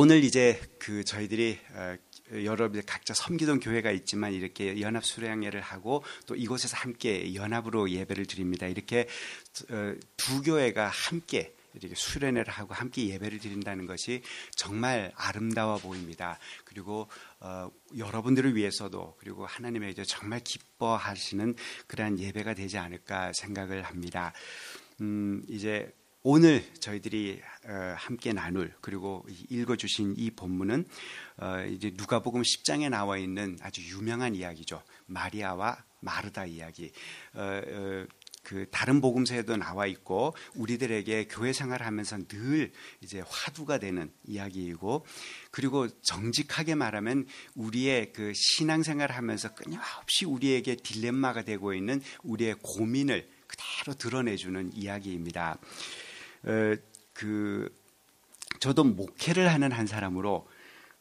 오늘 이제 그 저희들이 어, 여러분들 각자 섬기던 교회가 있지만 이렇게 연합 수련회를 하고 또 이곳에서 함께 연합으로 예배를 드립니다. 이렇게 어, 두 교회가 함께 이렇게 수련회를 하고 함께 예배를 드린다는 것이 정말 아름다워 보입니다. 그리고 어, 여러분들을 위해서도 그리고 하나님에게 정말 기뻐하시는 그러한 예배가 되지 않을까 생각을 합니다. 음, 이제 오늘 저희들이 어, 함께 나눌 그리고 읽어주신 이 본문은 어, 이제 누가복음 10장에 나와 있는 아주 유명한 이야기죠. 마리아와 마르다 이야기. 어, 그 다른 복음서에도 나와 있고 우리들에게 교회 생활하면서 늘 이제 화두가 되는 이야기이고 그리고 정직하게 말하면 우리의 그 신앙생활하면서 끊임없이 우리에게 딜레마가 되고 있는 우리의 고민을 그대로 드러내주는 이야기입니다. 어, 그 저도 목회를 하는 한 사람으로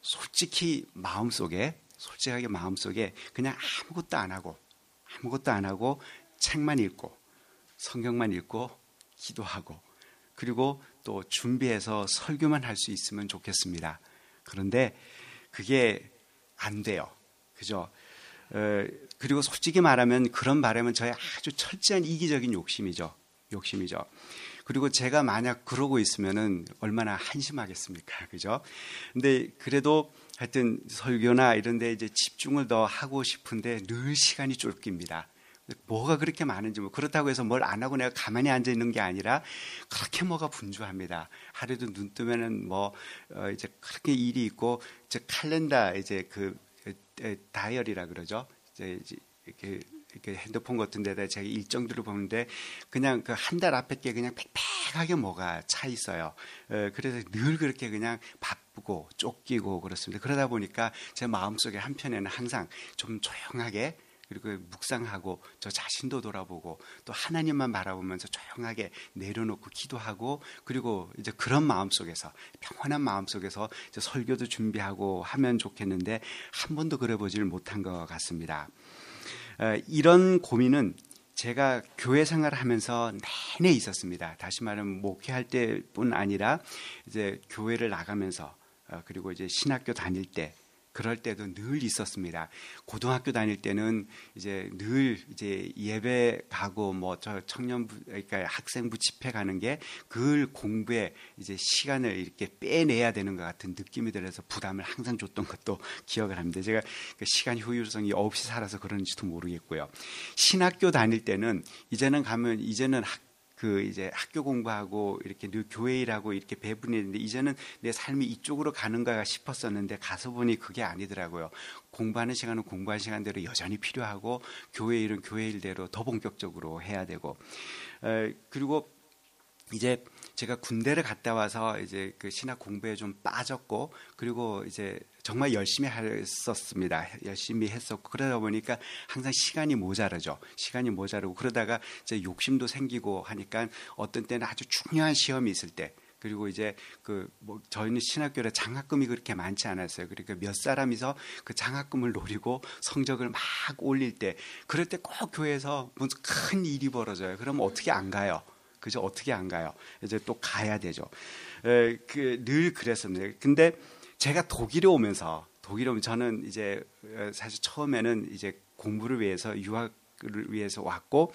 솔직히 마음속에 솔직하게 마음속에 그냥 아무것도 안 하고 아무것도 안 하고 책만 읽고 성경만 읽고 기도하고 그리고 또 준비해서 설교만 할 수 있으면 좋겠습니다. 그런데 그게 안 돼요. 그죠? 어, 그리고 솔직히 말하면 그런 바람은 저의 아주 철저한 이기적인 욕심이죠. 욕심이죠. 그리고 제가 만약 그러고 있으면은 얼마나 한심하겠습니까? 그죠? 근데 그래도 하여튼 설교나 이런 데 이제 집중을 더 하고 싶은데 늘 시간이 쫓깁니다. 뭐가 그렇게 많은지 뭐 그렇다고 해서 뭘 안 하고 내가 가만히 앉아 있는 게 아니라 그렇게 뭐가 분주합니다. 하루도 눈 뜨면은 뭐 어 이제 그렇게 일이 있고 저 칼렌다 이제 그 다이어리라 그러죠. 이제 이렇게 핸드폰 같은 데다 제가 일정들을 보는데 그냥 그 한 달 앞에 게 그냥 빽빽하게 뭐가 차 있어요. 어, 그래서 늘 그렇게 그냥 바쁘고 쫓기고 그렇습니다. 그러다 보니까 제 마음속에 한편에는 항상 좀 조용하게 그리고 묵상하고 저 자신도 돌아보고 또 하나님만 바라보면서 조용하게 내려놓고 기도하고 그리고 이제 그런 마음 속에서 평온한 마음 속에서 설교도 준비하고 하면 좋겠는데 한 번도 그래 보질 못한 것 같습니다. 어, 이런 고민은 제가 교회 생활을 하면서 내내 있었습니다. 다시 말하면 목회할 때뿐 아니라 이제 교회를 나가면서 어, 그리고 이제 신학교 다닐 때 그럴 때도 늘 있었습니다. 고등학교 다닐 때는 이제 늘 이제 예배 가고 뭐 저 청년부 그러니까 학생부 집회 가는 게 그 공부에 이제 시간을 이렇게 빼내야 되는 것 같은 느낌이 들어서 부담을 항상 줬던 것도 기억을 합니다. 제가 그 시간 효율성이 없이 살아서 그런지도 모르겠고요. 신학교 다닐 때는 이제는 가면 이제는 학 그 이제 학교 공부하고 이렇게 늘 교회 일하고 이렇게 배분했는데 이제는 내 삶이 이쪽으로 가는가 싶었었는데 가서 보니 그게 아니더라고요. 공부하는 시간은 공부하는 시간대로 여전히 필요하고 교회 일은 교회 일대로 더 본격적으로 해야 되고 에, 그리고 이제 제가 군대를 갔다 와서 이제 그 신학 공부에 좀 빠졌고 그리고 이제 정말 열심히 했었습니다. 열심히 했었고 그러다 보니까 항상 시간이 모자르죠. 시간이 모자르고 그러다가 이제 욕심도 생기고 하니까 어떤 때는 아주 중요한 시험이 있을 때 그리고 이제 그 뭐 저희는 신학교에 장학금이 그렇게 많지 않았어요. 그러니까 몇 사람이서 그 장학금을 노리고 성적을 막 올릴 때 그럴 때 꼭 교회에서 무슨 큰 일이 벌어져요. 그러면 어떻게 안 가요? 그죠? 어떻게 안 가요? 이제 또 가야 되죠. 그늘 그랬습니다. 근데 제가 독일에 오면서 독일에 오면 저는 이제 사실 처음에는 이제 공부를 위해서 유학을 위해서 왔고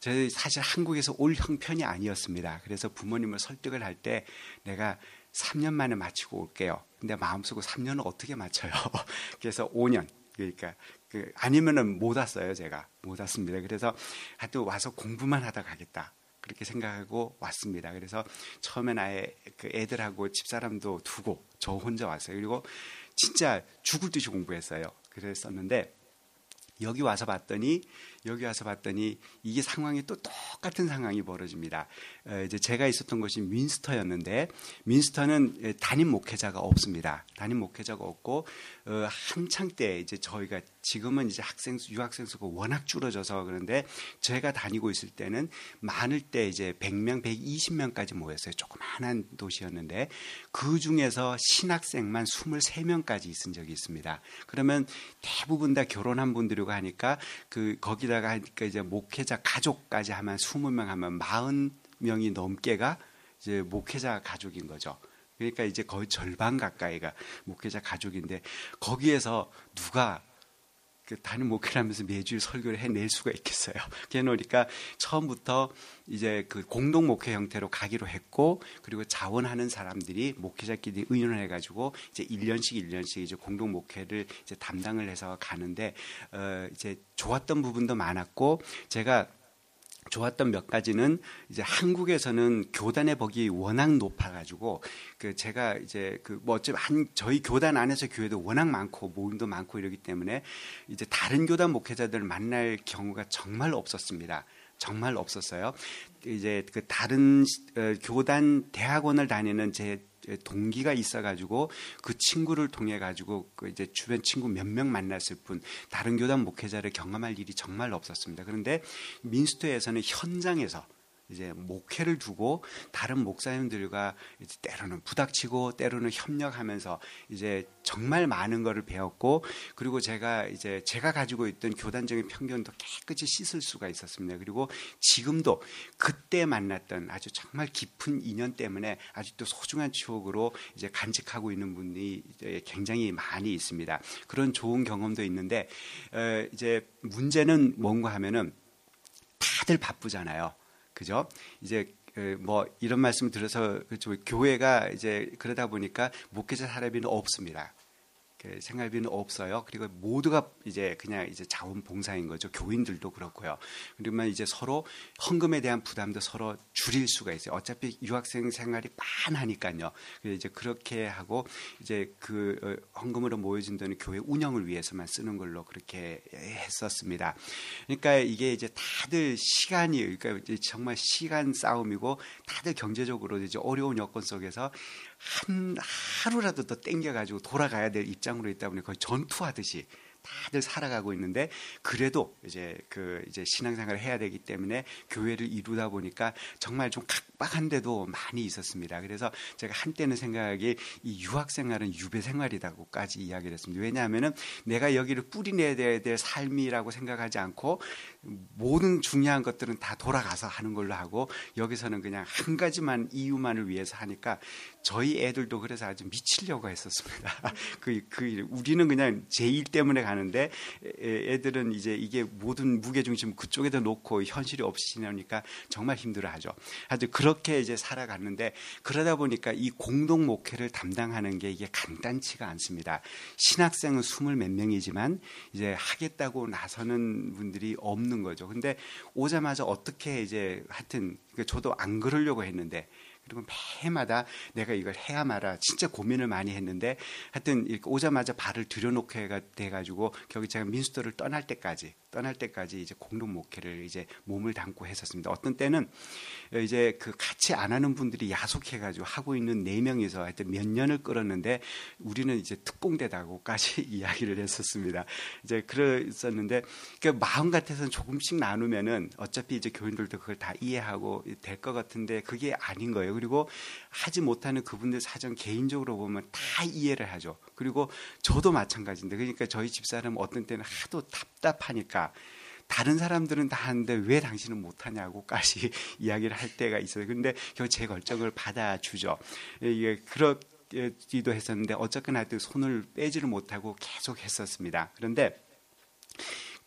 저희 사실 한국에서 올 형편이 아니었습니다. 그래서 부모님을 설득을 할 때 내가 3년 만에 마치고 올게요. 근데 마음속으로 3년을 어떻게 맞춰요? 그래서 5년. 그러니까 그 아니면은 못 왔어요, 제가. 못 왔습니다. 그래서 하여튼 와서 공부만 하다 가겠다. 그렇게 생각하고 왔습니다. 그래서 처음엔 아예 그 애들하고 집사람도 두고 저 혼자 왔어요. 그리고 진짜 죽을 듯이 공부했어요. 그랬었는데 여기 와서 봤더니 여기 와서 봤더니 이게 상황이 또 똑같은 상황이 벌어집니다. 어, 이제 제가 있었던 곳이 민스터였는데 민스터는 담임 목회자가 없습니다. 담임 목회자가 없고 어, 한창 때 이제 저희가 지금은 이제 학생 수, 유학생 수가 워낙 줄어져서 그런데 제가 다니고 있을 때는 많을 때 이제 100명, 120명까지 모였어요. 조그마한 도시였는데 그 중에서 신학생만 23명까지 있은 적이 있습니다. 그러면 대부분 다 결혼한 분들이고 하니까 그 거기다가 하니까 이제 목회자 가족까지 하면 20명 하면 40 명이 넘게가 이제 목회자 가족인 거죠. 그러니까 이제 거의 절반 가까이가 목회자 가족인데 거기에서 누가 그 단임 목회를 하면서 매주 설교를 해낼 수가 있겠어요. 그러니까 처음부터 이제 그 공동 목회 형태로 가기로 했고 그리고 자원하는 사람들이 목회자끼리 의논을 해가지고 이제 1년씩 1년씩 이제 공동 목회를 이제 담당을 해서 가는데 어 이제 좋았던 부분도 많았고 제가 좋았던 몇 가지는 이제 한국에서는 교단의 벅이 워낙 높아가지고 그 제가 이제 그 뭐 어차피 한 저희 교단 안에서 교회도 워낙 많고 모임도 많고 이러기 때문에 이제 다른 교단 목회자들 만날 경우가 정말 없었습니다. 정말 없었어요. 이제 그 다른 어, 교단 대학원을 다니는 제 동기가 있어가지고 그 친구를 통해 가지고 그 이제 주변 친구 몇 명 만났을 뿐 다른 교단 목회자를 경험할 일이 정말 없었습니다. 그런데 민스터에서는 현장에서 이제 목회를 두고 다른 목사님들과 이제 때로는 부닥치고 때로는 협력하면서 이제 정말 많은 것을 배웠고 그리고 제가 이제 제가 가지고 있던 교단적인 편견도 깨끗이 씻을 수가 있었습니다. 그리고 지금도 그때 만났던 아주 정말 깊은 인연 때문에 아직도 소중한 추억으로 이제 간직하고 있는 분이 굉장히 많이 있습니다. 그런 좋은 경험도 있는데 어, 이제 문제는 뭔가 하면은 다들 바쁘잖아요. 그죠? 이제 그뭐 이런 말씀 들어서 교회가 이제 그러다 보니까 목회자 사례비는 없습니다. 그 생활비는 없어요. 그리고 모두가 이제 그냥 이제 자원봉사인 거죠. 교인들도 그렇고요. 그러면 이제 서로 헌금에 대한 부담도 서로 줄일 수가 있어요. 어차피 유학생 생활이 빤하니까요. 이제 그렇게 하고 이제 그 어, 헌금으로 모여진 돈은 교회 운영을 위해서만 쓰는 걸로 그렇게 했었습니다. 그러니까 이게 이제 다들 시간이 그러니까 정말 시간 싸움이고 다들 경제적으로 이제 어려운 여건 속에서 한 하루라도 더 땡겨가지고 돌아가야 될 입장으로 있다 보니 거의 전투하듯이 다들 살아가고 있는데 그래도 이제 그 이제 신앙생활을 해야 되기 때문에 교회를 이루다 보니까 정말 좀 각박한 데도 많이 있었습니다. 그래서 제가 한때는 생각하기 이 유학 생활은 유배 생활이다고까지 이야기를 했습니다. 왜냐하면은 내가 여기를 뿌리내야 될 삶이라고 생각하지 않고 모든 중요한 것들은 다 돌아가서 하는 걸로 하고 여기서는 그냥 한 가지만 이유만을 위해서 하니까 저희 애들도 그래서 아주 미치려고 했었습니다. 그, 그, 우리는 그냥 제 일 때문에 가는데 애들은 이제 이게 모든 무게중심 그쪽에다 놓고 현실이 없이 지나니까 정말 힘들어 하죠. 아주 그렇게 이제 살아갔는데 그러다 보니까 이 공동 목회를 담당하는 게 이게 간단치가 않습니다. 신학생은 스물 몇 명이지만 이제 하겠다고 나서는 분들이 없는 거죠. 근데 오자마자 어떻게 이제 하여튼 그 저도 안 그러려고 했는데 그리고 매해마다 내가 이걸 해야 말아 진짜 고민을 많이 했는데 하여튼 오자마자 발을 들여놓게 돼가지고 결국 제가 민수도를 떠날 때까지 떠날 때까지 이제 공동 목회를 이제 몸을 담고 했었습니다. 어떤 때는 이제 그 같이 안 하는 분들이 야속해가지고 하고 있는 네 명이서 하여튼 몇 년을 끌었는데 우리는 이제 특공대다고까지 이야기를 했었습니다. 이제 그랬었는데 그 마음 같아서는 조금씩 나누면은 어차피 이제 교인들도 그걸 다 이해하고 될 것 같은데 그게 아닌 거예요. 그리고 하지 못하는 그분들 사정 개인적으로 보면 다 이해를 하죠. 그리고 저도 마찬가지인데 그러니까 저희 집사람 어떤 때는 하도 답답하니까 다른 사람들은 다 하는데 왜 당신은 못하냐고까지 이야기를 할 때가 있어요. 그런데 결국 제 결정을 받아주죠. 이게 그렇기도 했었는데 어쨌거나 하여튼 손을 빼지를 못하고 계속 했었습니다. 그런데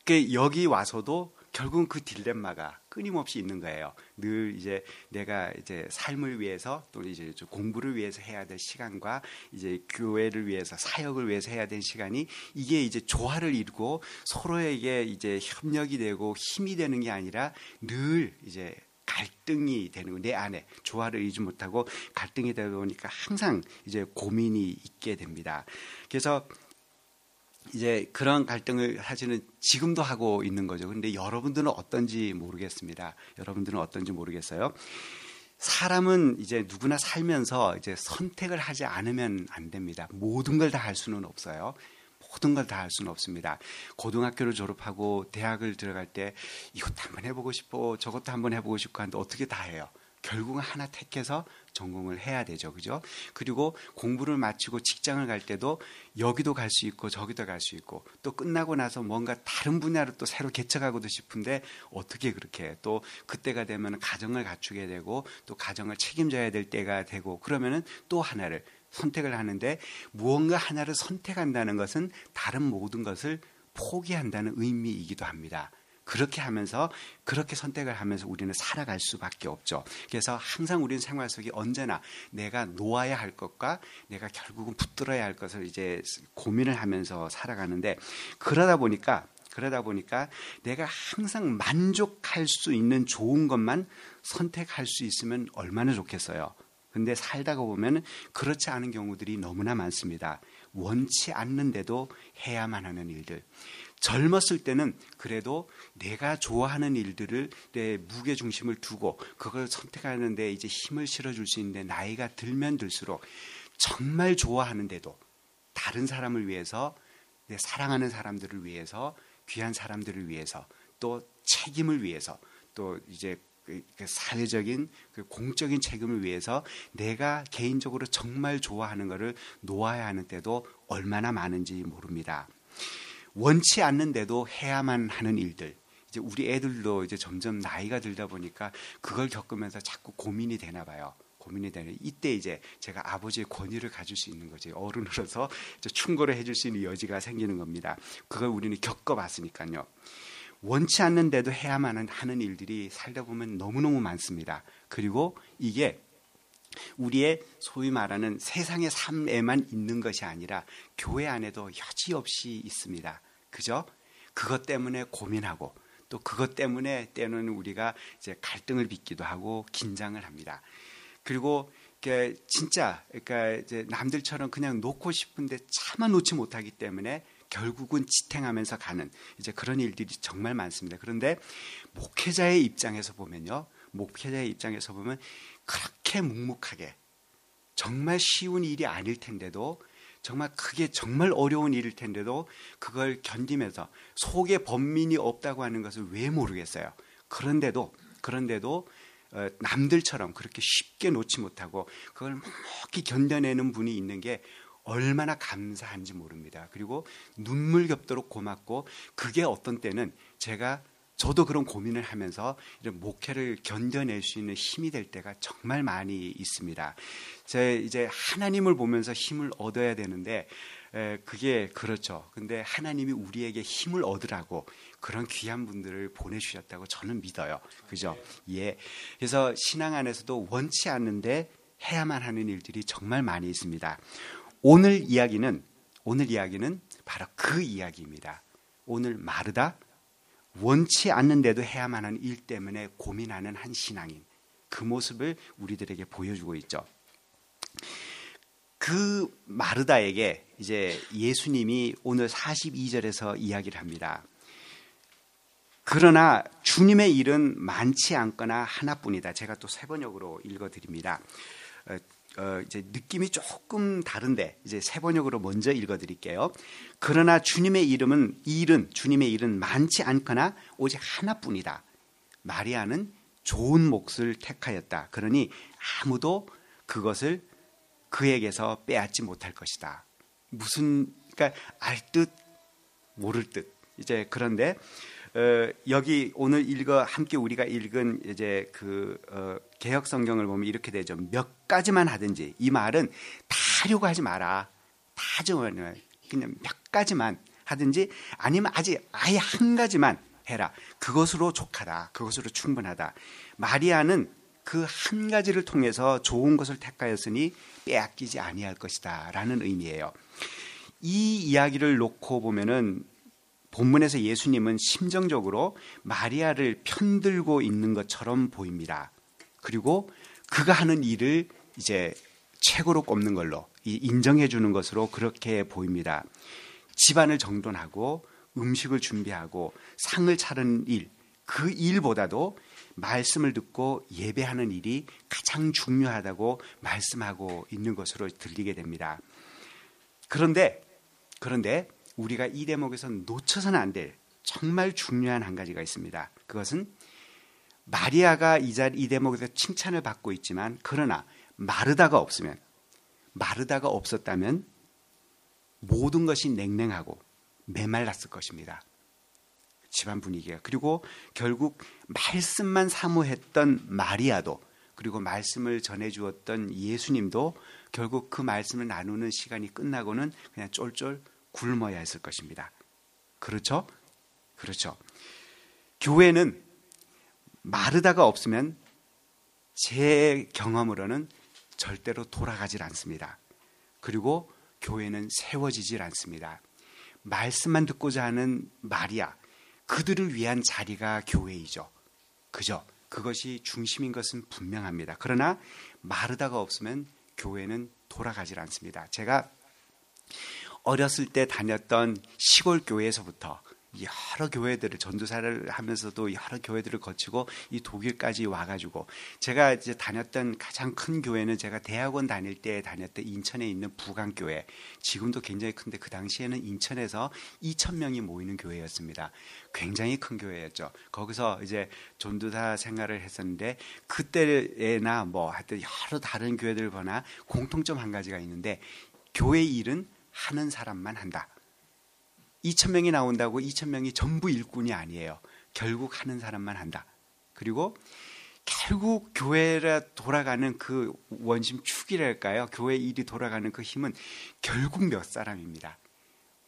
그 여기 와서도 결국은 그 딜레마가 끊임없이 있는 거예요. 늘 이제 내가 이제 삶을 위해서 또 이제 공부를 위해서 해야 될 시간과 이제 교회를 위해서 사역을 위해서 해야 될 시간이 이게 이제 조화를 이루고 서로에게 이제 협력이 되고 힘이 되는 게 아니라 늘 이제 갈등이 되는 거내 안에 조화를 이루지 못하고 갈등이 되다 보니까 항상 이제 고민이 있게 됩니다. 그래서 이제 그런 갈등을 사실은 지금도 하고 있는 거죠. 근데 여러분들은 어떤지 모르겠습니다. 여러분들은 어떤지 모르겠어요. 사람은 이제 누구나 살면서 이제 선택을 하지 않으면 안 됩니다. 모든 걸 다 할 수는 없어요. 모든 걸 다 할 수는 없습니다. 고등학교를 졸업하고 대학을 들어갈 때 이것도 한번 해보고 싶어, 저것도 한번 해보고 싶고 하는데 어떻게 다 해요? 결국은 하나 택해서 전공을 해야 되죠. 그죠? 그리고 공부를 마치고 직장을 갈 때도 여기도 갈 수 있고 저기도 갈 수 있고 또 끝나고 나서 뭔가 다른 분야로 또 새로 개척하고도 싶은데 어떻게 그렇게 또 그때가 되면 가정을 갖추게 되고 또 가정을 책임져야 될 때가 되고 그러면은 또 하나를 선택을 하는데 무언가 하나를 선택한다는 것은 다른 모든 것을 포기한다는 의미이기도 합니다. 그렇게 하면서 그렇게 선택을 하면서 우리는 살아갈 수밖에 없죠. 그래서 항상 우리는 생활 속에 언제나 내가 놓아야 할 것과 내가 결국은 붙들어야 할 것을 이제 고민을 하면서 살아가는데 그러다 보니까 그러다 보니까 내가 항상 만족할 수 있는 좋은 것만 선택할 수 있으면 얼마나 좋겠어요. 근데 살다가 보면 그렇지 않은 경우들이 너무나 많습니다. 원치 않는데도 해야만 하는 일들. 젊었을 때는 그래도 내가 좋아하는 일들을 내 무게 중심을 두고 그걸 선택하는데 이제 힘을 실어줄 수 있는데 나이가 들면 들수록 정말 좋아하는데도 다른 사람을 위해서 내 사랑하는 사람들을 위해서 귀한 사람들을 위해서 또 책임을 위해서 또 이제 그, 그 사회적인 그 공적인 책임을 위해서 내가 개인적으로 정말 좋아하는 것을 놓아야 하는 때도 얼마나 많은지 모릅니다. 원치 않는데도 해야만 하는 일들. 이제 우리 애들도 이제 점점 나이가 들다 보니까 그걸 겪으면서 자꾸 고민이 되나 봐요. 고민이 되는 이때 이제 제가 아버지의 권위를 가질 수 있는 거지 어른으로서 충고를 해줄 수 있는 여지가 생기는 겁니다. 그걸 우리는 겪어봤으니까요. 원치 않는데도 해야만 하는 일들이 살다 보면 너무너무 많습니다. 그리고 이게 우리의 소위 말하는 세상의 삶에만 있는 것이 아니라 교회 안에도 여지없이 있습니다. 그죠? 그것 때문에 고민하고 또 그것 때문에 때는 우리가 이제 갈등을 빚기도 하고 긴장을 합니다. 그리고 진짜 그러니까 이제 남들처럼 그냥 놓고 싶은데 차마 놓지 못하기 때문에 결국은 지탱하면서 가는 이제 그런 일들이 정말 많습니다. 그런데 목회자의 입장에서 보면요. 목회자의 입장에서 보면 그렇게 묵묵하게 정말 쉬운 일이 아닐 텐데도 정말 그게 정말 어려운 일일 텐데도 그걸 견디면서 속에 범민이 없다고 하는 것을 왜 모르겠어요. 그런데도 그런데도 어, 남들처럼 그렇게 쉽게 놓지 못하고 그걸 묵묵히 견뎌내는 분이 있는 게 얼마나 감사한지 모릅니다. 그리고 눈물 겹도록 고맙고 그게 어떤 때는 제가 저도 그런 고민을 하면서 이런 목회를 견뎌낼 수 있는 힘이 될 때가 정말 많이 있습니다. 제 이제 하나님을 보면서 힘을 얻어야 되는데 에, 그게 그렇죠. 근데 하나님이 우리에게 힘을 얻으라고 그런 귀한 분들을 보내주셨다고 저는 믿어요. 그죠? 예. 그래서 신앙 안에서도 원치 않는데 해야만 하는 일들이 정말 많이 있습니다. 오늘 이야기는 오늘 이야기는 바로 그 이야기입니다. 오늘 마르다 원치 않는데도 해야만 하는 일 때문에 고민하는 한 신앙인 그 모습을 우리들에게 보여주고 있죠. 그 마르다에게 이제 예수님이 오늘 42절에서 이야기를 합니다. 그러나 주님의 일은 많지 않거나 하나뿐이다. 제가 또 세 번역으로 읽어 드립니다. 어, 어, 이제 느낌이 조금 다른데 이제 세 번역으로 먼저 읽어드릴게요. 그러나 주님의 이름은 일은 주님의 일은 많지 않거나 오직 하나뿐이다. 마리아는 좋은 몫을 택하였다. 그러니 아무도 그것을 그에게서 빼앗지 못할 것이다. 무슨 그러니까 알듯 모를 듯 이제 그런데 어, 여기 오늘 읽어 함께 우리가 읽은 이제 그 어, 개혁 성경을 보면 이렇게 되죠. 몇 가지만 하든지 이 말은 다 하려고 하지 마라. 다 정말 그냥 몇 가지만 하든지 아니면 아직 아예 한 가지만 해라. 그것으로 족하다. 그것으로 충분하다. 마리아는 그 한 가지를 통해서 좋은 것을 택하였으니 빼앗기지 아니할 것이다라는 의미예요. 이 이야기를 놓고 보면은 본문에서 예수님은 심정적으로 마리아를 편들고 있는 것처럼 보입니다. 그리고 그가 하는 일을 이제 최고로 꼽는 걸로 인정해 주는 것으로 그렇게 보입니다. 집안을 정돈하고 음식을 준비하고 상을 차리는 일, 그 일보다도 말씀을 듣고 예배하는 일이 가장 중요하다고 말씀하고 있는 것으로 들리게 됩니다. 그런데, 그런데 우리가 이 대목에서 놓쳐서는 안 될 정말 중요한 한 가지가 있습니다. 그것은 마리아가 이 자리 이 대목에서 칭찬을 받고 있지만 그러나 마르다가 없으면 마르다가 없었다면 모든 것이 냉랭하고 메말랐을 것입니다. 집안 분위기가 그리고 결국 말씀만 사모했던 마리아도 그리고 말씀을 전해 주었던 예수님도 결국 그 말씀을 나누는 시간이 끝나고는 그냥 쫄쫄 굶어야 했을 것입니다. 그렇죠? 그렇죠. 교회는 마르다가 없으면 제 경험으로는 절대로 돌아가질 않습니다. 그리고 교회는 세워지질 않습니다. 말씀만 듣고자 하는 마리아, 그들을 위한 자리가 교회이죠. 그죠? 그것이 중심인 것은 분명합니다. 그러나 마르다가 없으면 교회는 돌아가질 않습니다. 제가 어렸을 때 다녔던 시골 교회에서부터 여러 교회들을 전도사를 하면서도 여러 교회들을 거치고 이 독일까지 와가지고 제가 이제 다녔던 가장 큰 교회는 제가 대학원 다닐 때 다녔던 인천에 있는 부강교회 지금도 굉장히 큰데 그 당시에는 인천에서 2천 명이 모이는 교회였습니다. 굉장히 큰 교회였죠. 거기서 이제 전도사 생활을 했었는데 그때나 뭐 하여튼 여러 다른 교회들 보나 공통점 한 가지가 있는데 교회 일은 하는 사람만 한다. 2천 명이 나온다고 2천 명이 전부 일꾼이 아니에요. 결국 하는 사람만 한다. 그리고 결국 교회라 돌아가는 그 원심 축이랄까요? 교회 일이 돌아가는 그 힘은 결국 몇 사람입니다.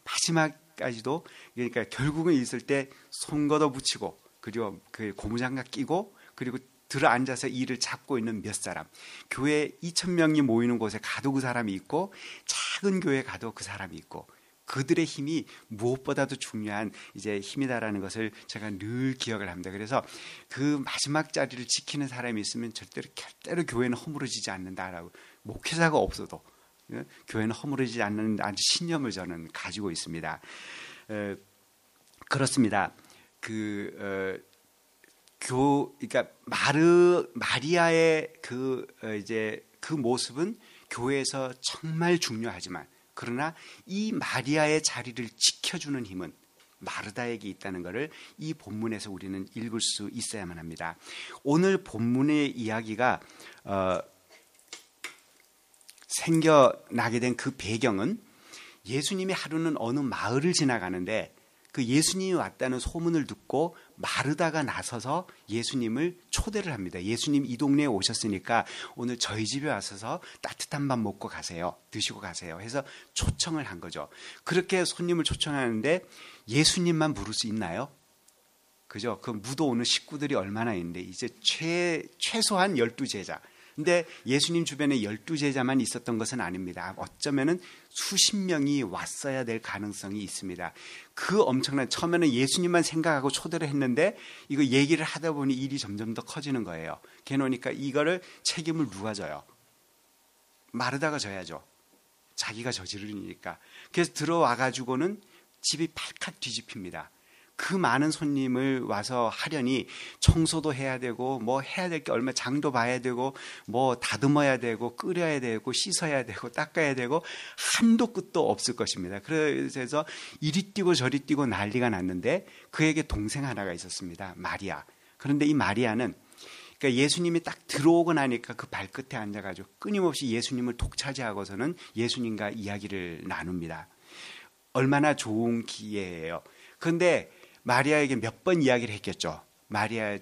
마지막까지도 그러니까 결국은 있을 때 손 걷어 붙이고 그리고 그 고무장갑 끼고 그리고 들어 앉아서 일을 잡고 있는 몇 사람. 교회 2천 명이 모이는 곳에 가도 그 사람이 있고 작은 교회 가도 그 사람이 있고 그들의 힘이 무엇보다도 중요한 이제 힘이다라는 것을 제가 늘 기억을 합니다. 그래서 그 마지막 자리를 지키는 사람이 있으면 절대로 절대로 교회는 허물어지지 않는다라고 목회자가 없어도 예, 교회는 허물어지지 않는 아주 신념을 저는 가지고 있습니다. 에, 그렇습니다. 그 어, 교, 그러니까 마르 마리아의 그 어, 이제 그 모습은 교회에서 정말 중요하지만 그러나 이 마리아의 자리를 지켜주는 힘은 마르다에게 있다는 것을 이 본문에서 우리는 읽을 수 있어야만 합니다. 오늘 본문의 이야기가 어, 생겨나게 된 그 배경은 예수님이 하루는 어느 마을을 지나가는데 그 예수님이 왔다는 소문을 듣고 마르다가 나서서 예수님을 초대를 합니다. 예수님 이 동네에 오셨으니까 오늘 저희 집에 와서 따뜻한 밥 먹고 가세요. 드시고 가세요. 해서 초청을 한 거죠. 그렇게 손님을 초청하는데 예수님만 부를 수 있나요? 그죠? 그 무도 오는 식구들이 얼마나 있는데 이제 최, 최소한 열두 제자. 근데 예수님 주변에 열두 제자만 있었던 것은 아닙니다. 어쩌면은 수십 명이 왔어야 될 가능성이 있습니다. 그 엄청난 처음에는 예수님만 생각하고 초대를 했는데 이거 얘기를 하다 보니 일이 점점 더 커지는 거예요. 걔놓으니까 이거를 책임을 누가 져요? 마르다가 져야죠. 자기가 저지르니까. 그래서 들어와 가지고는 집이 팔칵 뒤집힙니다. 그 많은 손님을 와서 하려니 청소도 해야 되고 뭐 해야 될 게 얼마 장도 봐야 되고 뭐 다듬어야 되고 끓여야 되고 씻어야 되고 닦아야 되고 한도 끝도 없을 것입니다. 그래서 이리 뛰고 저리 뛰고 난리가 났는데 그에게 동생 하나가 있었습니다. 마리아. 그런데 이 마리아는 그러니까 예수님이 딱 들어오고 나니까 그 발끝에 앉아가지고 끊임없이 예수님을 독차지하고서는 예수님과 이야기를 나눕니다. 얼마나 좋은 기회예요. 그런데 마리아에게 몇 번 이야기를 했겠죠. 마리아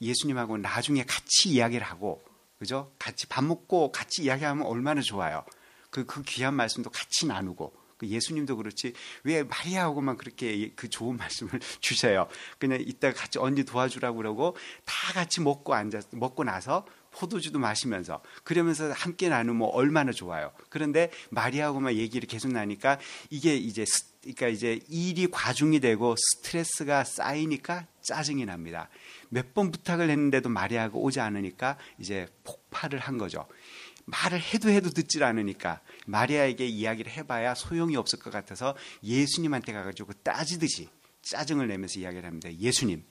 예수님하고 나중에 같이 이야기를 하고 그죠? 같이 밥 먹고 같이 이야기하면 얼마나 좋아요. 그, 그 귀한 말씀도 같이 나누고 그 예수님도 그렇지 왜 마리아하고만 그렇게 그 좋은 말씀을 주셔요. 그냥 이따 같이 언니 도와주라고 그러고 다 같이 먹고 앉아 먹고 나서 포도주도 마시면서 그러면서 함께 나누면 얼마나 좋아요. 그런데 마리아하고만 얘기를 계속 나니까 이게 이제 그러니까 이제 일이 과중이 되고 스트레스가 쌓이니까 짜증이 납니다. 몇 번 부탁을 했는데도 마리아가 오지 않으니까 이제 폭발을 한 거죠. 말을 해도 해도 듣질 않으니까 마리아에게 이야기를 해봐야 소용이 없을 것 같아서 예수님한테 가가지고 따지듯이 짜증을 내면서 이야기를 합니다. 예수님,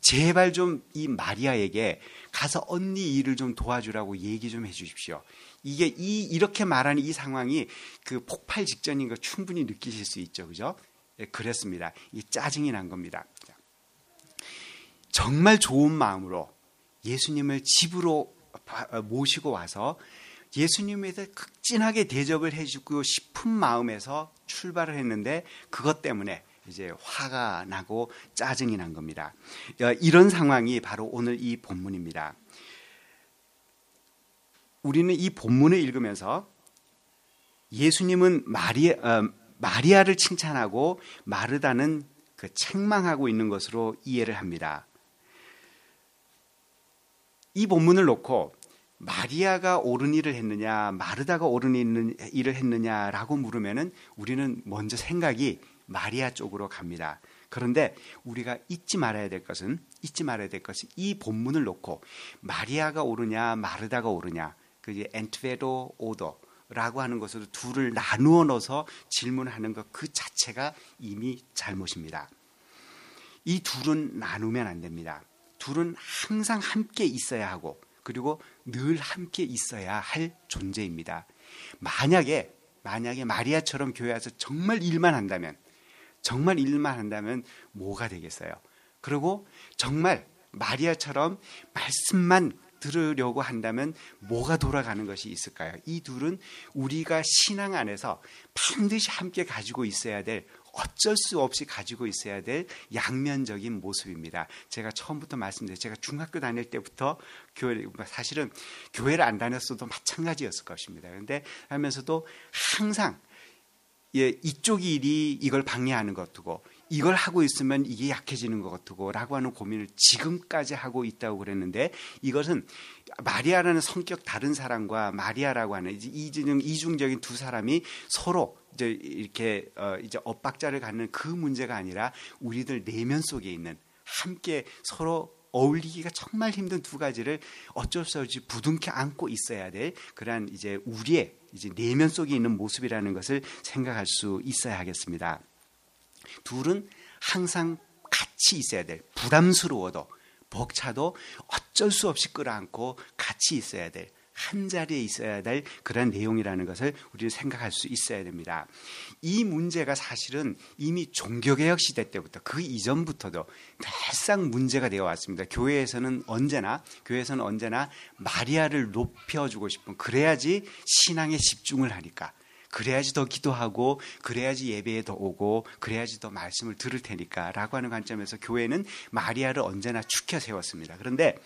제발 좀 이 마리아에게 가서 언니 일을 좀 도와주라고 얘기 좀 해주십시오. 이게 이 이렇게 말하는 이 상황이 그 폭발 직전인 거 충분히 느끼실 수 있죠, 그죠? 예, 그랬습니다. 이 짜증이 난 겁니다. 정말 좋은 마음으로 예수님을 집으로 모시고 와서 예수님에 대해 극진하게 대접을 해주고 싶은 마음에서 출발을 했는데 그것 때문에 이제 화가 나고 짜증이 난 겁니다. 어, 이런 상황이 바로 오늘 이 본문입니다. 우리는 이 본문을 읽으면서 예수님은 마리아, 어, 마리아를 칭찬하고 마르다는 그 책망하고 있는 것으로 이해를 합니다. 이 본문을 놓고 마리아가 옳은 일을 했느냐, 마르다가 옳은 일을 했느냐라고 물으면은 우리는 먼저 생각이 마리아 쪽으로 갑니다. 그런데 우리가 잊지 말아야 될 것은 잊지 말아야 될 것은 이 본문을 놓고 마리아가 옳으냐, 마르다가 옳으냐, 그게 엔트베로 오더 라고 하는 것으로 둘을 나누어 넣어서 질문하는 것 그 자체가 이미 잘못입니다. 이 둘은 나누면 안 됩니다. 둘은 항상 함께 있어야 하고 그리고 늘 함께 있어야 할 존재입니다. 만약에 만약에 마리아처럼 교회 와서 정말 일만 한다면 정말 일만 한다면 뭐가 되겠어요? 그리고 정말 마리아처럼 말씀만 들으려고 한다면 뭐가 돌아가는 것이 있을까요? 이 둘은 우리가 신앙 안에서 반드시 함께 가지고 있어야 될 어쩔 수 없이 가지고 있어야 될 양면적인 모습입니다. 제가 처음부터 말씀드린 제가 중학교 다닐 때부터 교회 사실은 교회를 안 다녔어도 마찬가지였을 것입니다. 그런데 하면서도 항상 예, 이쪽 일이 이걸 방해하는 것 같고 이걸 하고 있으면 이게 약해지는 것 같고 라고 하는 고민을 지금까지 하고 있다고 그랬는데 이것은 마리아라는 성격 다른 사람과 마리아라고 하는 이중, 이중적인 두 사람이 서로 이제 이렇게 어 이제 엇박자를 갖는 그 문제가 아니라 우리들 내면 속에 있는 함께 서로 어울리기가 정말 힘든 두 가지를 어쩔 수 없이 부둥켜 안고 있어야 될 그러한 이제 우리의 이제 내면 속에 있는 모습이라는 것을 생각할 수 있어야 하겠습니다. 둘은 항상 같이 있어야 될 부담스러워도 벅차도 어쩔 수 없이 끌어안고 같이 있어야 될 한 자리에 있어야 될 그런 내용이라는 것을 우리는 생각할 수 있어야 됩니다. 이 문제가 사실은 이미 종교개혁 시대 때부터 그 이전부터도 늘상 문제가 되어 왔습니다. 교회에서는 언제나 교회에서는 언제나 마리아를 높여주고 싶은 그래야지 신앙에 집중을 하니까 그래야지 더 기도하고 그래야지 예배에 더 오고 그래야지 더 말씀을 들을 테니까라고 하는 관점에서 교회는 마리아를 언제나 축혀 세웠습니다. 그런데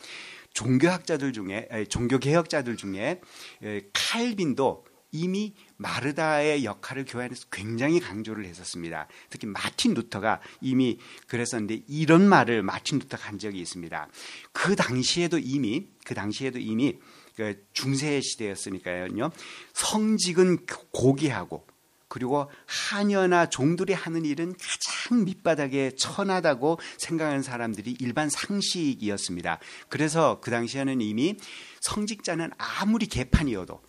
종교학자들 중에 종교 개혁자들 중에 칼빈도 이미 마르다의 역할을 교회 안에서 굉장히 강조를 했었습니다. 특히 마틴 루터가 이미 그랬었는데 이런 말을 마틴 루터가 한 적이 있습니다. 그 당시에도 이미 그 당시에도 이미 그 중세 시대였으니까요. 성직은 고귀하고 그리고 하녀나 종들이 하는 일은 가장 밑바닥에 천하다고 생각하는 사람들이 일반 상식이었습니다. 그래서 그 당시에는 이미 성직자는 아무리 개판이어도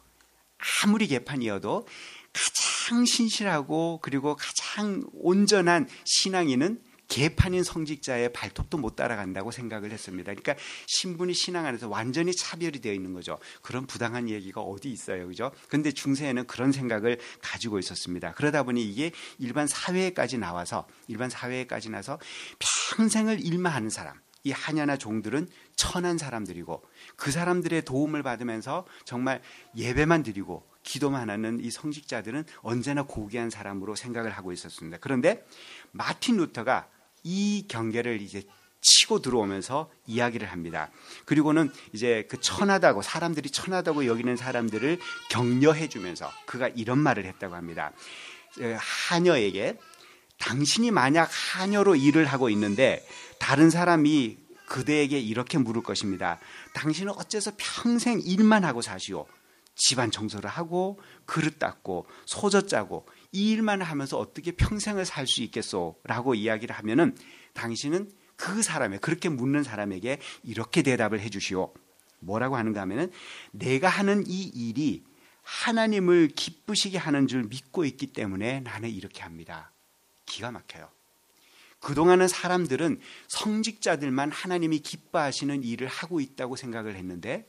아무리 개판이어도 가장 신실하고 그리고 가장 온전한 신앙인은 개판인 성직자의 발톱도 못 따라간다고 생각을 했습니다. 그러니까 신분이 신앙 안에서 완전히 차별이 되어 있는 거죠. 그런 부당한 얘기가 어디 있어요. 그죠? 근데 중세에는 그런 생각을 가지고 있었습니다. 그러다 보니 이게 일반 사회에까지 나와서 일반 사회에까지 나서 평생을 일만 하는 사람 이 하냐나 종들은 천한 사람들이고 그 사람들의 도움을 받으면서 정말 예배만 드리고 기도만 하는 이 성직자들은 언제나 고귀한 사람으로 생각을 하고 있었습니다. 그런데 마틴 루터가 이 경계를 이제 치고 들어오면서 이야기를 합니다. 그리고는 이제 그 천하다고 사람들이 천하다고 여기는 사람들을 격려해 주면서 그가 이런 말을 했다고 합니다. 하녀에게 당신이 만약 하녀로 일을 하고 있는데 다른 사람이 그대에게 이렇게 물을 것입니다. 당신은 어째서 평생 일만 하고 사시오? 집안 청소를 하고 그릇 닦고 소젖 짜고 이 일만 하면서 어떻게 평생을 살 수 있겠소라고 이야기를 하면은 당신은 그 사람에 그렇게 묻는 사람에게 이렇게 대답을 해 주시오. 뭐라고 하는가 하면은 내가 하는 이 일이 하나님을 기쁘시게 하는 줄 믿고 있기 때문에 나는 이렇게 합니다. 기가 막혀요. 그동안은 사람들은 성직자들만 하나님이 기뻐하시는 일을 하고 있다고 생각을 했는데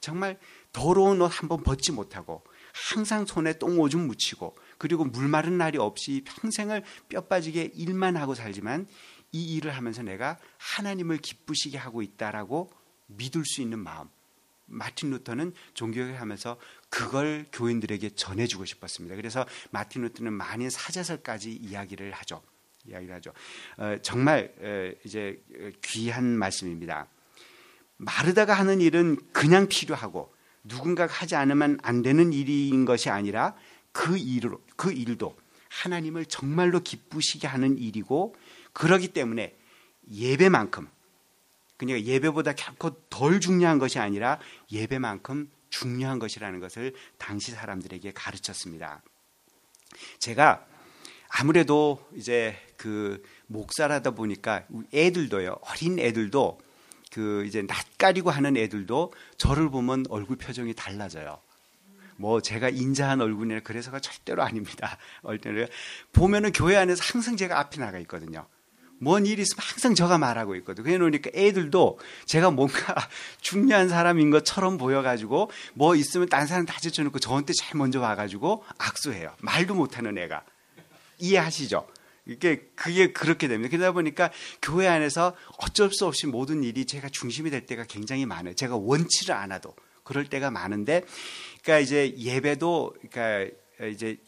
정말 더러운 옷 한 번 벗지 못하고 항상 손에 똥오줌 묻히고 그리고 물 마른 날이 없이 평생을 뼈 빠지게 일만 하고 살지만 이 일을 하면서 내가 하나님을 기쁘시게 하고 있다라고 믿을 수 있는 마음. 마틴 루터는 종교개혁을 하면서 그걸 교인들에게 전해주고 싶었습니다. 그래서 마틴 루터는 많은 사자설까지 이야기를 하죠. 이야기를 하죠. 어, 정말 어, 이제 귀한 말씀입니다. 마르다가 하는 일은 그냥 필요하고 누군가가 하지 않으면 안 되는 일인 것이 아니라 그 일로 그 일도 하나님을 정말로 기쁘시게 하는 일이고 그러기 때문에 예배만큼 그러니까 예배보다 결코 덜 중요한 것이 아니라 예배만큼 중요한 것이라는 것을 당시 사람들에게 가르쳤습니다. 제가 아무래도 이제 그 목사라다 보니까 애들도요 어린 애들도 그 이제 낯가리고 하는 애들도 저를 보면 얼굴 표정이 달라져요. 뭐 제가 인자한 얼굴이나 그래서가 절대로 아닙니다. 얼때는 보면은 교회 안에서 항상 제가 앞에 나가 있거든요. 뭔 일이 있으면 항상 저가 말하고 있거든요. 그래 놓으니까 애들도 제가 뭔가 중요한 사람인 것처럼 보여가지고 뭐 있으면 딴 사람 다 제쳐놓고 저한테 제일 먼저 와가지고 악수해요. 말도 못하는 애가. 이해하시죠? 이게 그게 그렇게 됩니다. 그러다 보니까 교회 안에서 어쩔 수 없이 모든 일이 제가 중심이 될 때가 굉장히 많아요. 제가 원치를 않아도 그럴 때가 많은데, 그러니까 이제 예배도 그러니까 이제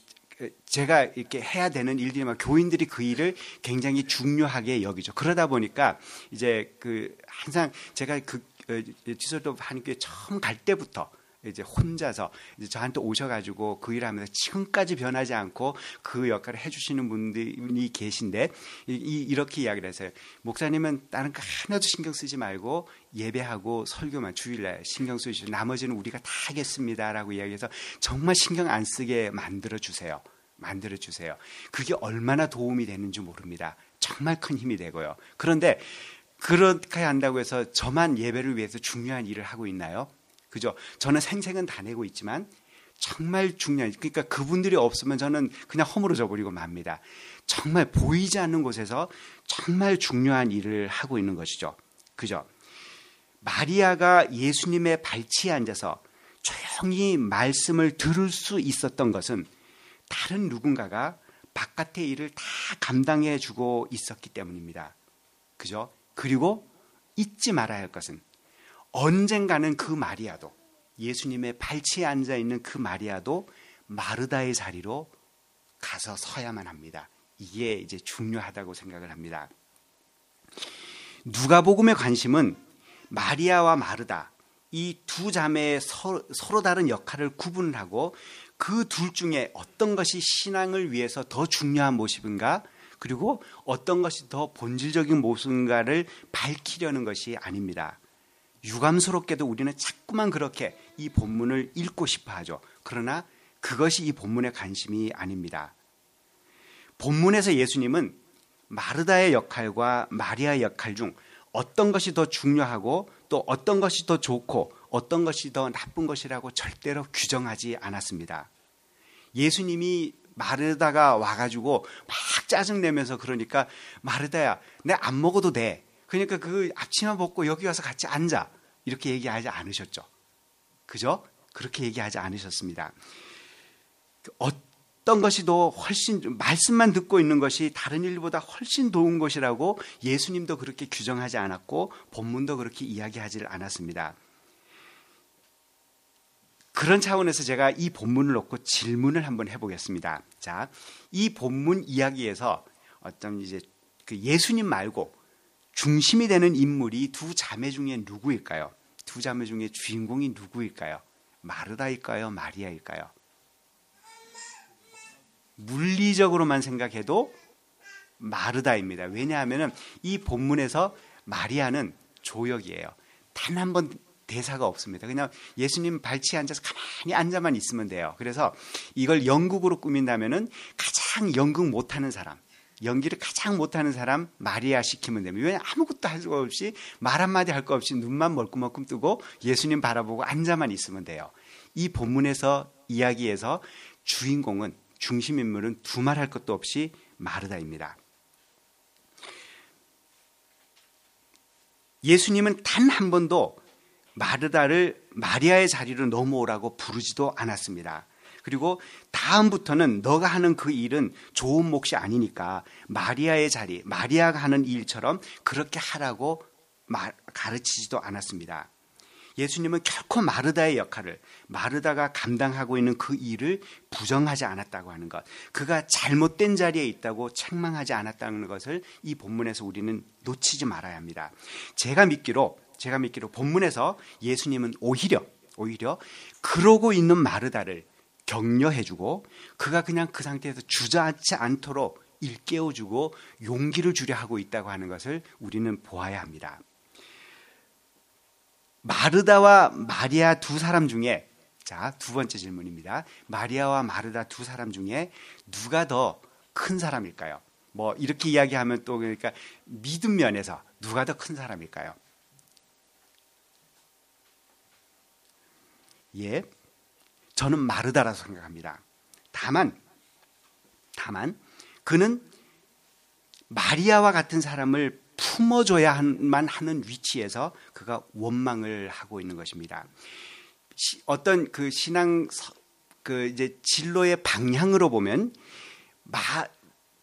제가 이렇게 해야 되는 일들이면 교인들이 그 일을 굉장히 중요하게 여기죠. 그러다 보니까 이제 그 항상 제가 그 지소도 하나님께 처음 갈 때부터 이제 혼자서 이제 저한테 오셔가지고 그 일을 하면서 지금까지 변하지 않고 그 역할을 해주시는 분들이 계신데 이, 렇게 이야기를 했어요. 목사님은 다른 거 하나도 신경 쓰지 말고 예배하고 설교만 주일날 신경 쓰시고 나머지는 우리가 다 하겠습니다라고 이야기해서 정말 신경 안 쓰게 만들어 주세요. 만들어 주세요. 그게 얼마나 도움이 되는지 모릅니다. 정말 큰 힘이 되고요. 그런데 그렇게 한다고 해서 저만 예배를 위해서 중요한 일을 하고 있나요? 그죠? 저는 생생은 다 내고 있지만 정말 중요한 그러니까 그분들이 없으면 저는 그냥 허물어져 버리고 맙니다. 정말 보이지 않는 곳에서 정말 중요한 일을 하고 있는 것이죠. 그죠? 마리아가 예수님의 발치에 앉아서 조용히 말씀을 들을 수 있었던 것은 다른 누군가가 바깥의 일을 다 감당해 주고 있었기 때문입니다. 그죠? 그리고 잊지 말아야 할 것은 언젠가는 그 마리아도 예수님의 발치에 앉아 있는 그 마리아도 마르다의 자리로 가서 서야만 합니다. 이게 이제 중요하다고 생각을 합니다. 누가복음의 관심은 마리아와 마르다 이 두 자매의 서로, 다른 역할을 구분하고 그 둘 중에 어떤 것이 신앙을 위해서 더 중요한 모습인가 그리고 어떤 것이 더 본질적인 모습인가를 밝히려는 것이 아닙니다. 유감스럽게도 우리는 자꾸만 그렇게 이 본문을 읽고 싶어 하죠. 그러나 그것이 이 본문의 관심이 아닙니다. 본문에서 예수님은 마르다의 역할과 마리아의 역할 중 어떤 것이 더 중요하고 또 어떤 것이 더 좋고 어떤 것이 더 나쁜 것이라고 절대로 규정하지 않았습니다. 예수님이 마르다가 와가지고 막 짜증내면서 그러니까 마르다야, 내 안 먹어도 돼. 그러니까 그 앞치마 벗고 여기 와서 같이 앉아. 이렇게 얘기하지 않으셨죠. 그죠? 그렇게 얘기하지 않으셨습니다. 어떤 것이 더 훨씬 말씀만 듣고 있는 것이 다른 일보다 훨씬 좋은 것이라고 예수님도 그렇게 규정하지 않았고 본문도 그렇게 이야기하지 않았습니다. 그런 차원에서 제가 이 본문을 놓고 질문을 한번 해보겠습니다. 자, 이 본문 이야기에서 어떤 이제 그 예수님 말고 중심이 되는 인물이 두 자매 중에 누구일까요? 두 자매 중에 주인공이 누구일까요? 마르다일까요? 마리아일까요? 물리적으로만 생각해도 마르다입니다. 왜냐하면 이 본문에서 마리아는 조역이에요. 단 한 번 대사가 없습니다. 그냥 예수님 발치에 앉아서 가만히 앉아만 있으면 돼요. 그래서 이걸 연극으로 꾸민다면은 가장 연극 못하는 사람, 연기를 가장 못하는 사람 마리아 시키면 됩니다. 왜냐 아무것도 할 수가 없이 말 한마디 할 거 없이 눈만 멀끔멀끔 뜨고 예수님 바라보고 앉아만 있으면 돼요. 이 본문에서 이야기에서 주인공은 중심 인물은 두말할 것도 없이 마르다입니다. 예수님은 단 한 번도 마르다를 마리아의 자리로 넘어오라고 부르지도 않았습니다. 그리고 다음부터는 너가 하는 그 일은 좋은 몫이 아니니까 마리아의 자리, 마리아가 하는 일처럼 그렇게 하라고 가르치지도 않았습니다. 예수님은 결코 마르다의 역할을 마르다가 감당하고 있는 그 일을 부정하지 않았다고 하는 것, 그가 잘못된 자리에 있다고 책망하지 않았다는 것을 이 본문에서 우리는 놓치지 말아야 합니다. 제가 믿기로 제가 믿기로 본문에서 예수님은 오히려 오히려 그러고 있는 마르다를 격려해주고 그가 그냥 그 상태에서 주저앉지 않도록 일깨워주고 용기를 주려 하고 있다고 하는 것을 우리는 보아야 합니다. 마르다와 마리아 두 사람 중에 자, 두 번째 질문입니다. 마리아와 마르다 두 사람 중에 누가 더 큰 사람일까요? 뭐 이렇게 이야기하면 또 그러니까 믿음 면에서 누가 더 큰 사람일까요? 예. 저는 마르다라고 생각합니다. 다만 다만 그는 마리아와 같은 사람을 품어줘야만 하는 위치에서 그가 원망을 하고 있는 것입니다. 어떤 그 신앙 그 이제 진로의 방향으로 보면 마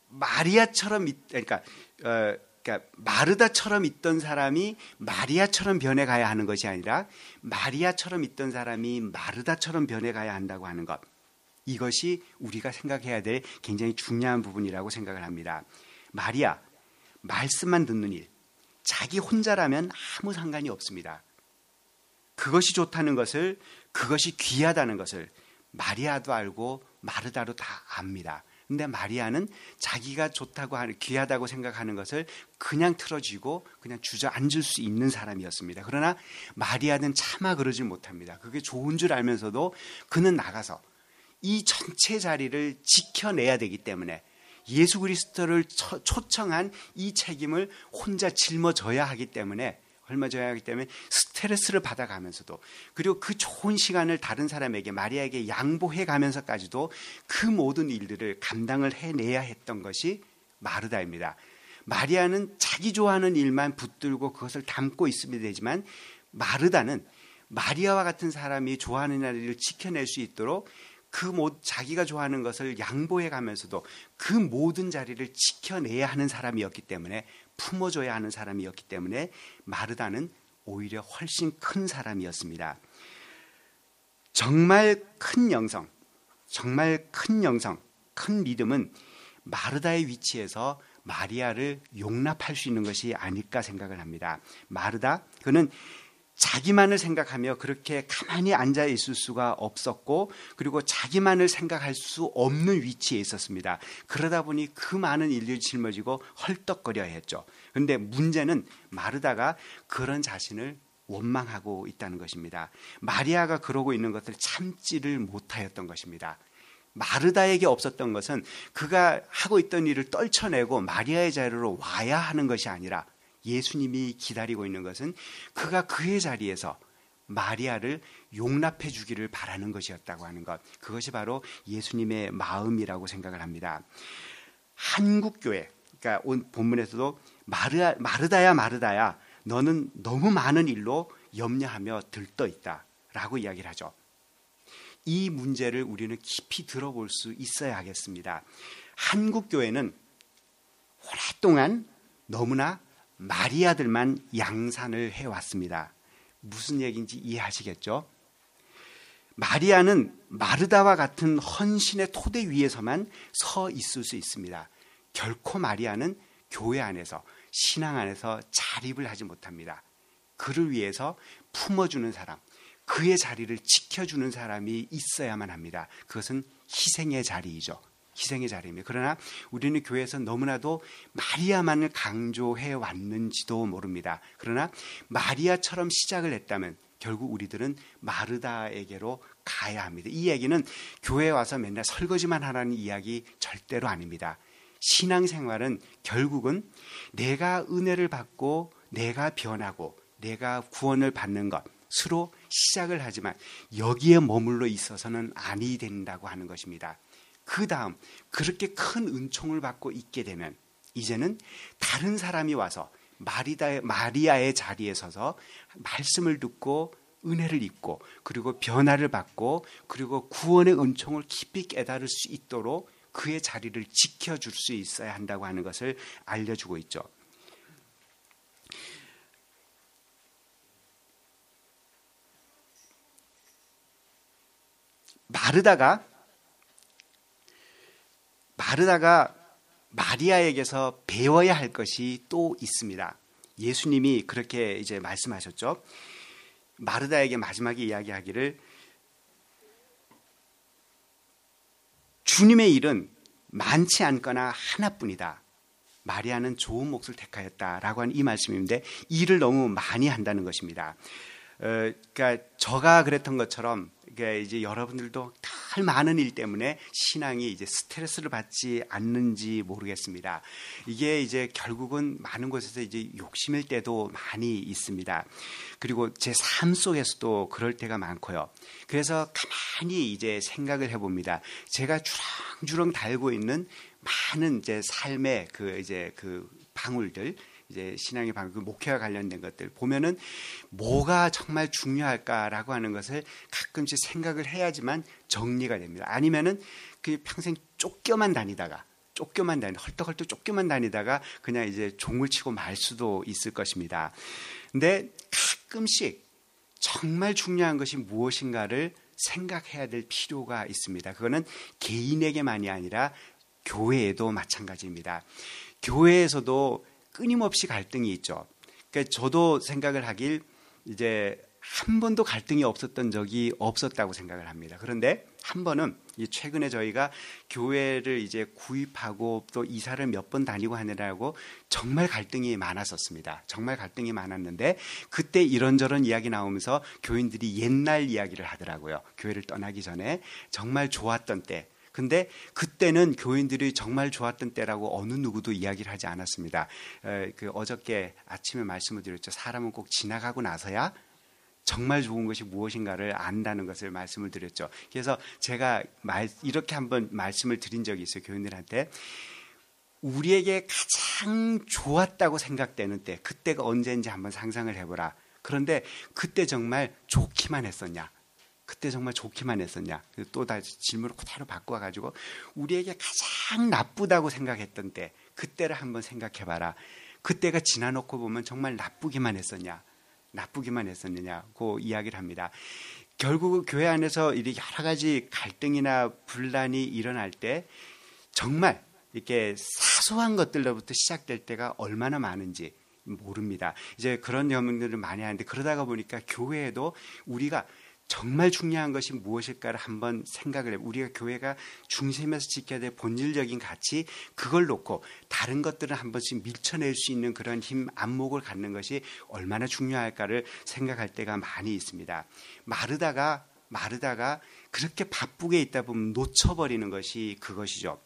마리아처럼 그러니까 어 그러니까 마르다처럼 있던 사람이 마리아처럼 변해가야 하는 것이 아니라 마리아처럼 있던 사람이 마르다처럼 변해가야 한다고 하는 것. 이것이 우리가 생각해야 될 굉장히 중요한 부분이라고 생각을 합니다. 마리아, 말씀만 듣는 일, 자기 혼자라면 아무 상관이 없습니다. 그것이 좋다는 것을, 그것이 귀하다는 것을 마리아도 알고 마르다도 다 압니다. 근데 마리아는 자기가 좋다고 하는 귀하다고 생각하는 것을 그냥 틀어지고 그냥 주저앉을 수 있는 사람이었습니다. 그러나 마리아는 차마 그러지 못합니다. 그게 좋은 줄 알면서도 그는 나가서 이 전체 자리를 지켜내야 되기 때문에 예수 그리스도를 초청한 이 책임을 혼자 짊어져야 하기 때문에 얼마져야 하기 때문에 스트레스를 받아가면서도 그리고 그 좋은 시간을 다른 사람에게 마리아에게 양보해 가면서까지도 그 모든 일들을 감당을 해내야 했던 것이 마르다입니다. 마리아는 자기 좋아하는 일만 붙들고 그것을 담고 있으면 되지만 마르다는 마리아와 같은 사람이 좋아하는 일을 지켜낼 수 있도록 그 모, 자기가 좋아하는 것을 양보해 가면서도 그 모든 자리를 지켜내야 하는 사람이었기 때문에 품어줘야 하는 사람이었기 때문에 마르다는 오히려 훨씬 큰 사람이었습니다. 정말 큰 영성, 정말 큰 영성, 큰 믿음은 마르다의 위치에서 마리아를 용납할 수 있는 것이 아닐까 생각을 합니다. 마르다, 그는 자기만을 생각하며 그렇게 가만히 앉아 있을 수가 없었고 그리고 자기만을 생각할 수 없는 위치에 있었습니다. 그러다 보니 그 많은 일들이 짊어지고 헐떡거려 했죠. 그런데 문제는 마르다가 그런 자신을 원망하고 있다는 것입니다. 마리아가 그러고 있는 것을 참지를 못하였던 것입니다. 마르다에게 없었던 것은 그가 하고 있던 일을 떨쳐내고 마리아의 자리로 와야 하는 것이 아니라 예수님이 기다리고 있는 것은 그가 그의 자리에서 마리아를 용납해 주기를 바라는 것이었다고 하는 것. 그것이 바로 예수님의 마음이라고 생각을 합니다. 한국 교회, 그러니까 온 본문에서도 마르, 마르다야 마르다야 너는 너무 많은 일로 염려하며 들떠 있다 라고 이야기를 하죠. 이 문제를 우리는 깊이 들어볼 수 있어야 하겠습니다. 한국 교회는 오랫동안 너무나 마리아들만 양산을 해왔습니다. 무슨 얘기인지 이해하시겠죠? 마리아는 마르다와 같은 헌신의 토대 위에서만 서 있을 수 있습니다. 결코 마리아는 교회 안에서 신앙 안에서 자립을 하지 못합니다. 그를 위해서 품어주는 사람, 그의 자리를 지켜주는 사람이 있어야만 합니다. 그것은 희생의 자리이죠. 희생의 자리입니다. 그러나 우리는 교회에서 너무나도 마리아만을 강조해 왔는지도 모릅니다. 그러나 마리아처럼 시작을 했다면 결국 우리들은 마르다에게로 가야 합니다. 이 얘기는 교회에 와서 맨날 설거지만 하라는 이야기 절대로 아닙니다. 신앙생활은 결국은 내가 은혜를 받고 내가 변하고 내가 구원을 받는 것으로 시작을 하지만 여기에 머물러 있어서는 아니 된다고 하는 것입니다. 그 다음 그렇게 큰 은총을 받고 있게 되면 이제는 다른 사람이 와서 마리다, 마리아의 자리에 서서 말씀을 듣고 은혜를 입고 그리고 변화를 받고 그리고 구원의 은총을 깊이 깨달을 수 있도록 그의 자리를 지켜줄 수 있어야 한다고 하는 것을 알려주고 있죠. 마르다가 마르다가 마리아에게서 배워야 할 것이 또 있습니다. 예수님이 그렇게 이제 말씀하셨죠. 마르다에게 마지막에 이야기하기를 주님의 일은 많지 않거나 하나뿐이다. 마리아는 좋은 몫을 택하였다라고 하는 이 말씀인데 일을 너무 많이 한다는 것입니다. 어, 그러니까 저가 그랬던 것처럼 그러니까 이제 여러분들도 덜 많은 일 때문에 신앙이 이제 스트레스를 받지 않는지 모르겠습니다. 이게 이제 결국은 많은 곳에서 이제 욕심일 때도 많이 있습니다. 그리고 제 삶 속에서도 그럴 때가 많고요. 그래서 가만히 이제 생각을 해봅니다. 제가 주렁주렁 달고 있는 많은 이제 삶의 그 이제 그 방울들 이제 신앙의 방그 목회와 관련된 것들 보면은 뭐가 정말 중요할까라고 하는 것을 가끔씩 생각을 해야지만 정리가 됩니다. 아니면은 그 평생 쫓겨만 다니다가 쫓겨만 다니 헐떡헐떡 쫓겨만 다니다가 그냥 이제 종을 치고 말 수도 있을 것입니다. 근데 가끔씩 정말 중요한 것이 무엇인가를 생각해야 될 필요가 있습니다. 그거는 개인에게만이 아니라 교회에도 마찬가지입니다. 교회에서도 끊임없이 갈등이 있죠. 그러니까 저도 생각을 하길 이제 한 번도 갈등이 없었던 적이 없었다고 생각을 합니다. 그런데 한 번은 최근에 저희가 교회를 이제 구입하고 또 이사를 몇 번 다니고 하느라고 정말 갈등이 많았었습니다. 정말 갈등이 많았는데 그때 이런저런 이야기 나오면서 교인들이 옛날 이야기를 하더라고요. 교회를 떠나기 전에 정말 좋았던 때 근데 그때는 교인들이 정말 좋았던 때라고 어느 누구도 이야기를 하지 않았습니다. 그 어저께 아침에 말씀을 드렸죠. 사람은 꼭 지나가고 나서야 정말 좋은 것이 무엇인가를 안다는 것을 말씀을 드렸죠. 그래서 제가 말, 이렇게 한번 말씀을 드린 적이 있어요. 교인들한테. 우리에게 가장 좋았다고 생각되는 때, 그때가 언제인지 한번 상상을 해보라. 그런데 그때 정말 좋기만 했었냐? 그때 정말 좋기만 했었냐? 또 다시 질문을 그대로 바꿔가지고 우리에게 가장 나쁘다고 생각했던 때, 그때를 한번 생각해봐라. 그때가 지나놓고 보면 정말 나쁘기만 했었냐? 나쁘기만 했었느냐고 이야기를 합니다. 결국 교회 안에서 이렇게 여러 가지 갈등이나 분란이 일어날 때 정말 이렇게 사소한 것들로부터 시작될 때가 얼마나 많은지 모릅니다. 이제 그런 염원들을 많이 하는데 그러다가 보니까 교회에도 우리가 정말 중요한 것이 무엇일까를 한번 생각을 해. 우리가 교회가 중심에서 지켜야 될 본질적인 가치 그걸 놓고 다른 것들을 한 번씩 밀쳐낼 수 있는 그런 힘 안목을 갖는 것이 얼마나 중요할까를 생각할 때가 많이 있습니다. 마르다가 마르다가 그렇게 바쁘게 있다 보면 놓쳐버리는 것이 그것이죠.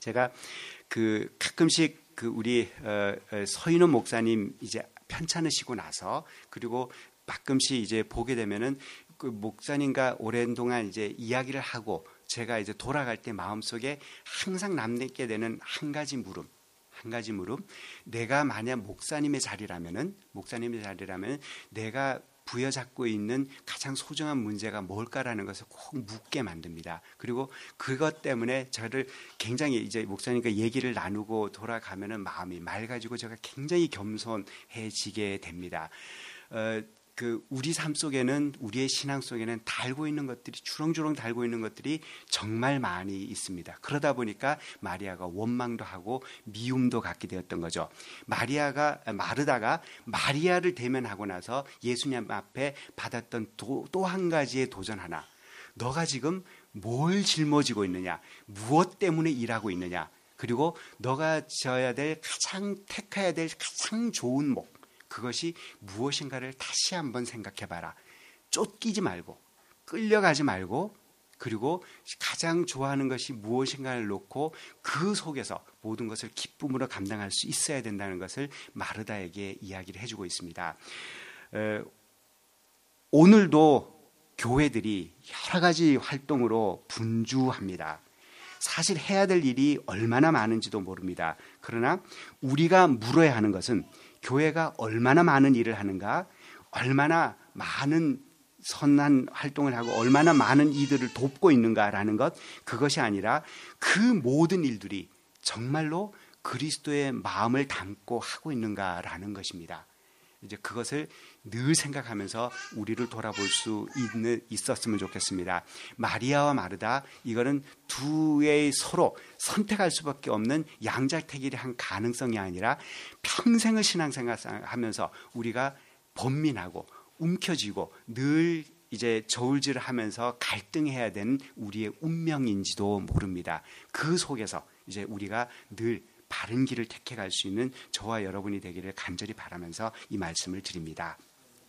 제가 그 가끔씩 그 우리 어, 어, 서인원 목사님 이제 편찮으시고 나서 그리고 가끔씩 이제 보게 되면은 그 목사님과 오랜 동안 이제 이야기를 하고 제가 이제 돌아갈 때 마음속에 항상 남게 되는 한 가지 물음. 한 가지 물음. 내가 만약 목사님의 자리라면은 목사님의 자리라면 내가 부여잡고 있는 가장 소중한 문제가 뭘까라는 것을 꼭 묻게 만듭니다. 그리고 그것 때문에 저를 굉장히 이제 목사님과 얘기를 나누고 돌아가면은 마음이 맑아지고 제가 굉장히 겸손해지게 됩니다. 어, 그 우리 삶 속에는 우리의 신앙 속에는 달고 있는 것들이 주렁주렁 달고 있는 것들이 정말 많이 있습니다. 그러다 보니까 마리아가 원망도 하고 미움도 갖게 되었던 거죠. 마리아가 마르다가 마리아를 대면하고 나서 예수님 앞에 받았던 또 한 가지의 도전 하나. 너가 지금 뭘 짊어지고 있느냐? 무엇 때문에 일하고 있느냐? 그리고 너가 져야 될 가장 택해야 될 가장 좋은 목 그것이 무엇인가를 다시 한번 생각해 봐라. 쫓기지 말고, 끌려가지 말고, 그리고 가장 좋아하는 것이 무엇인가를 놓고 그 속에서 모든 것을 기쁨으로 감당할 수 있어야 된다는 것을 마르다에게 이야기를 해주고 있습니다. 에, 오늘도 교회들이 여러 가지 활동으로 분주합니다. 사실 해야 될 일이 얼마나 많은지도 모릅니다. 그러나 우리가 물어야 하는 것은 교회가 얼마나 많은 일을 하는가, 얼마나 많은 선한 활동을 하고 얼마나 많은 이들을 돕고 있는가라는 것, 그것이 아니라 그 모든 일들이 정말로 그리스도의 마음을 담고 하고 있는가라는 것입니다. 이제 그것을 늘 생각하면서 우리를 돌아볼 수 있는 있었으면 좋겠습니다. 마리아와 마르다 이거는 두의 서로 선택할 수밖에 없는 양자택일의 한 가능성이 아니라 평생을 신앙생활하면서 우리가 번민하고 움켜쥐고 늘 이제 저울질을 하면서 갈등해야 되는 우리의 운명인지도 모릅니다. 그 속에서 이제 우리가 늘 바른 길을 택해 갈 수 있는 저와 여러분이 되기를 간절히 바라면서 이 말씀을 드립니다.